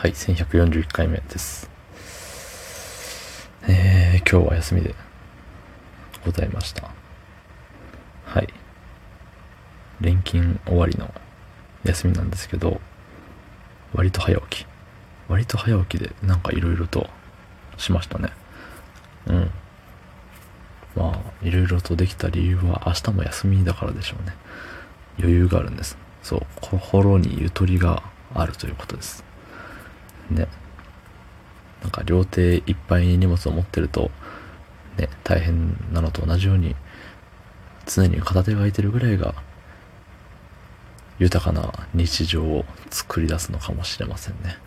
はい、1141回目です。えー、今日は休みでございました。はい。連勤終わりの休みなんですけど、割と早起き。割と早起きでなんか色々としましたね。うん。まあ、いろいろとできた理由は明日も休みだからでしょうね。余裕があるんです。そう、心にゆとりがあるということです。ね。なんか両手いっぱいに荷物を持ってると、ね、大変なのと同じように、常に片手が空いてるぐらいが、豊かな日常を作り出すのかもしれませんね。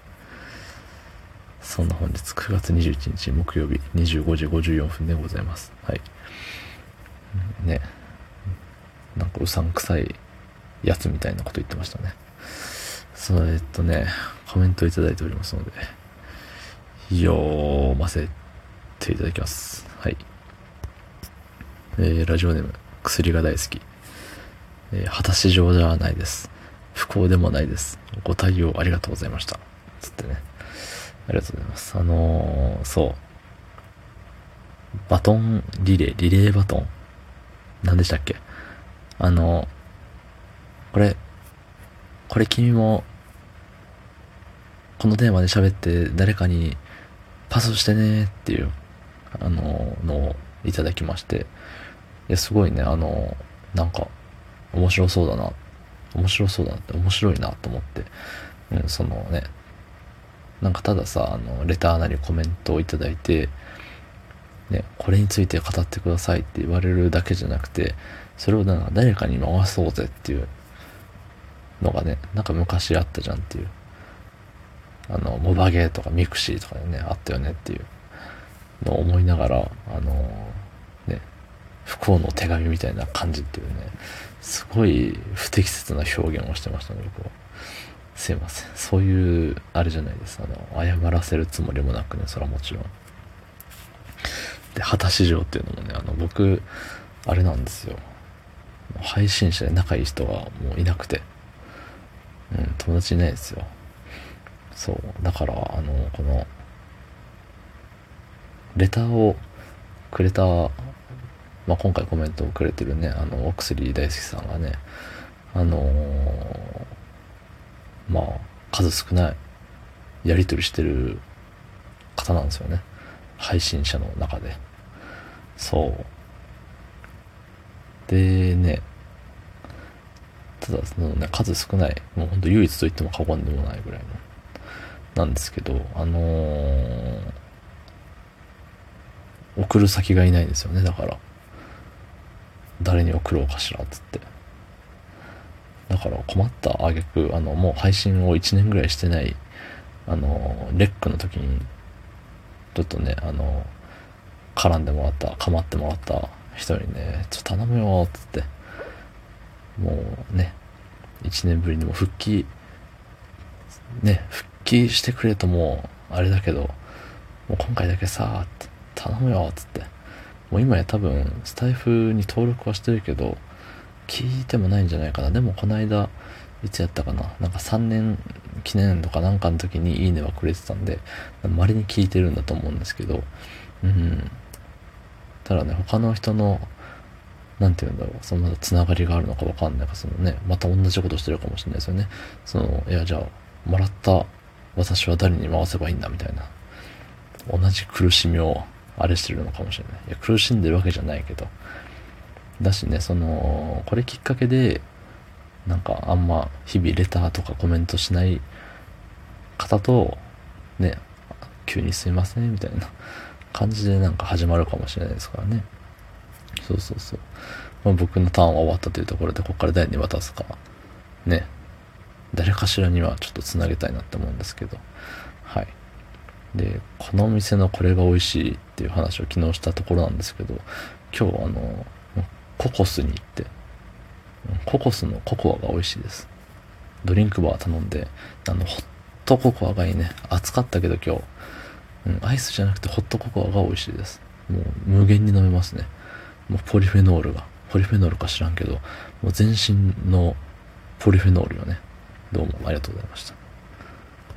そんな本日9月21日木曜日25時54分でございます。はい。ね。なんかうさんくさいやつみたいなこと言ってましたね。そう、えっとね、コメントいただいておりますので、読ませていただきます。はい。えー、ラジオネーム、薬が大好き。えー、果たし状じゃないです。不幸でもないです。ご対応ありがとうございました。つってね。ありがとうございます。あのー、そう。バトンリレー、リレーバトン。何でしたっけ？あのー、これ、これ君も、このテーマで喋って誰かにパスしてねっていう、あの、のをいただきまして、いや、すごいね、あの、なんか、面白そうだな、面白そうだなって、面白いなと思って、うん、そのね、なんかたださ、あの、レターなりコメントをいただいて、ね、これについて語ってくださいって言われるだけじゃなくて、それをなんか誰かに回そうぜっていうのがね、なんか昔あったじゃんっていう。あの、モバゲーとかミクシーとかでね、あったよねっていうのを思いながら、あの、ね、不幸の手紙みたいな感じっていうね、すごい不適切な表現をしてましたね、僕は。すいません。そういう、あれじゃないです。あの、謝らせるつもりもなくね、それはもちろん。で、果たし状っていうのもね、あの、僕、あれなんですよ。配信者で仲いい人がもういなくて。うん、友達いないですよ。そう。だから、あの、この、レターをくれた、まあ、今回コメントをくれてるね、あの、お薬大好きさんがね、あのーまあ、数少ないやり取りしてる方なんですよね。配信者の中で。そう。でね、ただそのね、数少ない、もうほんと唯一と言っても過言でもないぐらいの、なんですけど、あのー、送る先がいないんですよね、だから。誰に送ろうかしら、つって。だから困った挙句あの、もう配信を1年ぐらいしてない、あの、レックの時に、ちょっとね、あの、絡んでもらった、構ってもらった人にね、ちょっと頼むよ、つって。もうね、1年ぶりにも復帰、ね、復帰してくれともう、あれだけど、もう今回だけさ、頼むよ、つって。もう今や多分、スタイフに登録はしてるけど、聞いてもないんじゃないかな。でもこの間、いつやったかな。なんか3年記念とかなんかの時にいいねはくれてたんで、稀に聞いてるんだと思うんですけど、うん。ただね、他の人の、なんて言うんだろう、そのまだつながりがあるのかわかんないか、そのね、また同じことしてるかもしれないですよね。その、いや、じゃあ、もらった私は誰に回せばいいんだ、みたいな。同じ苦しみを、あれしてるのかもしれない。いや、苦しんでるわけじゃないけど。だしね、その、これきっかけで、なんかあんま日々レターとかコメントしない方と、ね、急にすいませんみたいな感じでなんか始まるかもしれないですからね。そうそうそう。まあ、僕のターンは終わったというところで、ここから誰に渡すか、ね、誰かしらにはちょっと繋げたいなって思うんですけど、はい。で、このお店のこれが美味しいっていう話を昨日したところなんですけど、今日あの、ココスに行って、ココスのココアが美味しいです。ドリンクバー頼んで、あの、ホットココアがいいね。暑かったけど今日、うん、アイスじゃなくてホットココアが美味しいです。もう無限に飲めますね。もうポリフェノールが。ポリフェノールか知らんけど、もう全身のポリフェノールよね。どうもありがとうございました。